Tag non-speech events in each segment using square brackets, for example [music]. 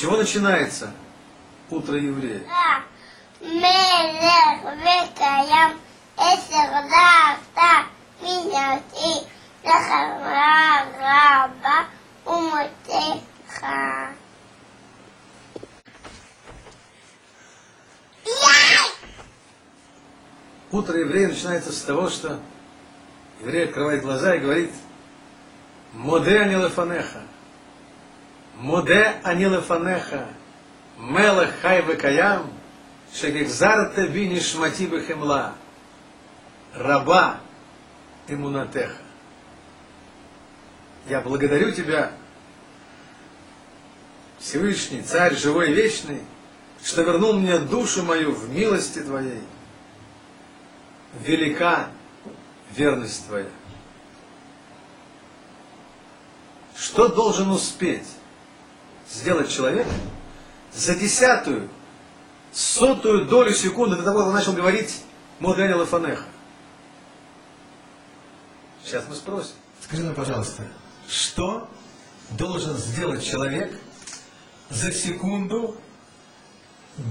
чего начинается утро еврея? Утро еврея начинается с того, что еврей открывает глаза и говорит «Модель Лефанеха» моде анилефанеха, мелах хай векаям, шегекзарте бини шмати бехемла, раба имунатеха». Я благодарю тебя, Всевышний, Царь, живой вечный, что вернул мне душу мою в милости Твоей велика верность твоя. Что должен успеть сделать человек за десятую, сотую долю секунды до того, как он начал говорить Мургани Лафанеха. Сейчас мы спросим. Скажи нам, пожалуйста, что должен сделать человек за секунду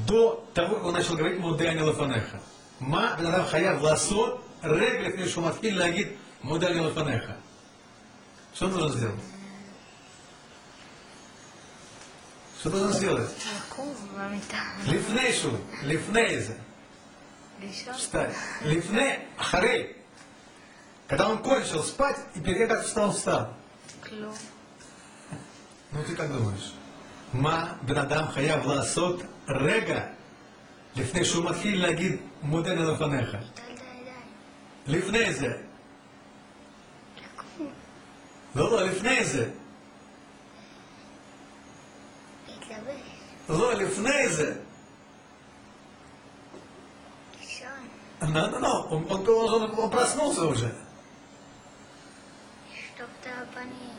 до того, как он начал говорить Мудани Лафанеха? Ма Бенадам Хая Власо Реглиф Шуматфиль Лагид Мудани Лафанеха. Что он должен сделать? לקום במיטה. לפני שהוא, לפני זה. לישון. Встать. Лифне, אחרי. Когда он кончил спать, и перед тем, как встал, встал. כלום. Ну ты как думаешь? מה בן אדם חייב לעשות רגע לפני שהוא מתחיל להגיד מודה לי לפניך? טל את הידיים. לפני זה. לקום. לא, לא, לפני זה. לא, לפני זה. לישון. No, no, no, он, он, он- он проснулся уже. לשטוף את הפנים.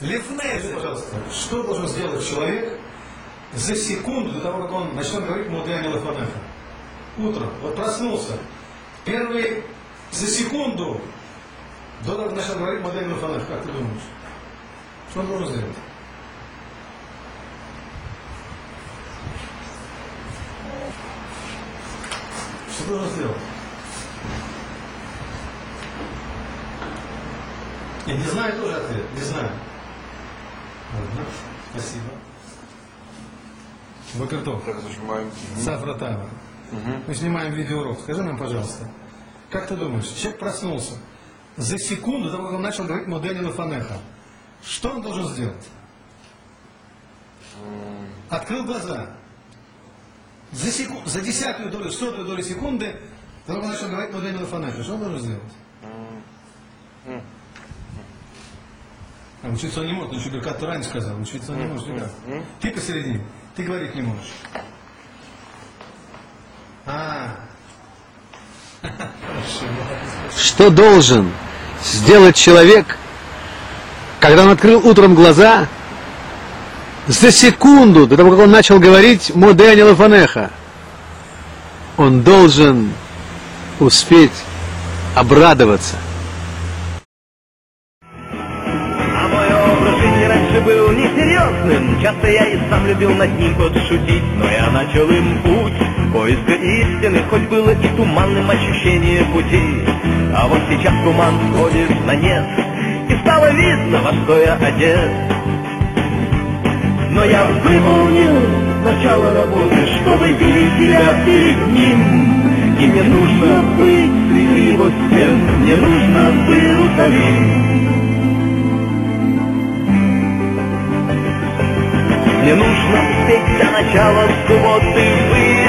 Лифней, пожалуйста. Что должен сделать человек за секунду до того, как он начнет говорить Мудея Лафанеха? Утром. Вот проснулся. Первый за секунду до того, как начнет говорить Мудея Лафанеха. Как ты думаешь? Что он должен сделать? Что должен сделать? Я не знаю тоже ответ. Не знаю. Ладно, спасибо. Бакартов, Так, зажимаем. Сафра Тава. Мы снимаем видеоурок. Скажи нам, пожалуйста, как ты думаешь, человек проснулся за секунду до того, как он начал говорить Модели Лафанеха. Что он должен сделать? Открыл глаза. За, секу- за десятую долю, сотую долю секунды как он начал говорить Модели Лафанеха. Что он должен сделать? А учиться он не может, он еще Беркат Тура не сказал, учиться он не может никак. Ты посередине, ты говорить не можешь. А, [laughs] Что должен сделать человек, когда он открыл утром глаза, за секунду до того, как он начал говорить Модеани Лафанеха? Он должен успеть обрадоваться. А Часто я и сам любил над ним подшутить Но я начал им путь поиска истины Хоть было и туманным ощущение пути А вот сейчас туман сходит на нет И стало видно, во что я одет но я выполнил начало работы, чтобы видеть тебя перед ним. И мне нужно быть среди его стен, мне нужно в Иерусалим. Мне нужно петь до начала субботы быть.